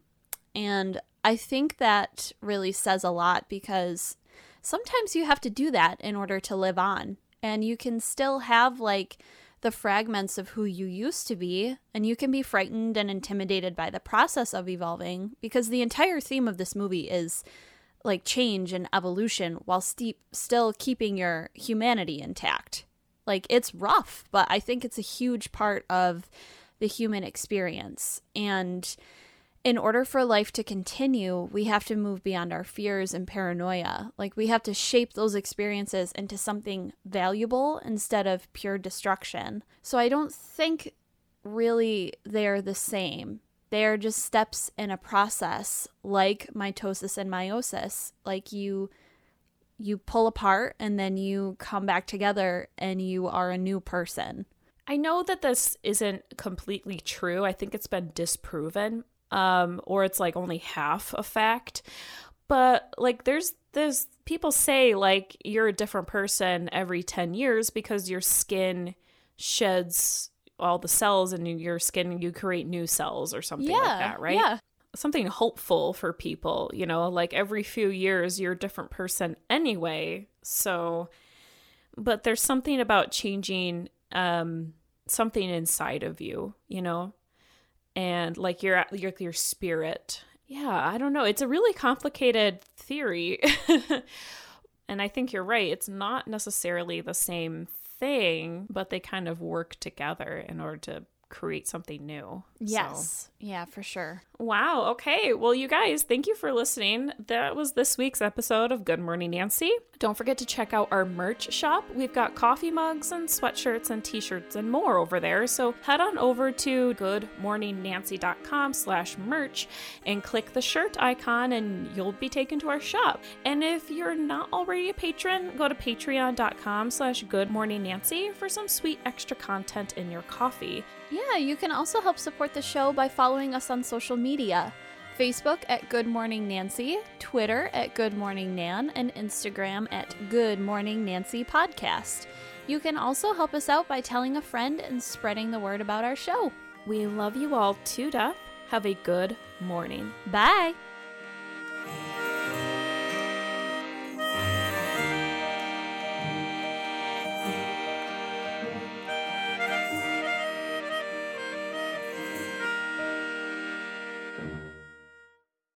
And I think that really says a lot because sometimes you have to do that in order to live on. And you can still have like the fragments of who you used to be, and you can be frightened and intimidated by the process of evolving because the entire theme of this movie is like change and evolution while still keeping your humanity intact. Like it's rough, but I think it's a huge part of the human experience. And in order for life to continue, we have to move beyond our fears and paranoia. Like, we have to shape those experiences into something valuable instead of pure destruction. So, I don't think really they're the same. They're just steps in a process like mitosis and meiosis. Like, you. You pull apart and then you come back together and you are a new person.
I know that this isn't completely true. I think it's been disproven um, or it's like only half a fact. But like, there's there's people say like you're a different person every ten years because your skin sheds all the cells and in your skin you create new cells or something like that, right?
Yeah.
Something hopeful for people, you know, like every few years you're a different person anyway. So, but there's something about changing um, something inside of you, you know, and like your your your spirit. Yeah, I don't know. It's a really complicated theory. [laughs] and I think you're right. It's not necessarily the same thing, but they kind of work together in order to create something new. So-
Yes. Yeah, for sure.
Wow. Okay. Well, you guys, thank you for listening. That was this week's episode of Good Morning Nancy. Don't forget to check out our merch shop. We've got coffee mugs and sweatshirts and t-shirts and more over there. So head on over to goodmorningnancy.com slash merch and click the shirt icon and you'll be taken to our shop. And if you're not already a patron, go to patreon.com slash goodmorningnancy for some sweet extra content in your coffee.
Yeah, you can also help support the show by following us on social media. Facebook at Good Morning Nancy, Twitter at Good Morning Nan, and Instagram at Good Morning Nancy Podcast. You can also help us out by telling a friend and spreading the word about our show.
We love you all to death. Have a good morning.
Bye!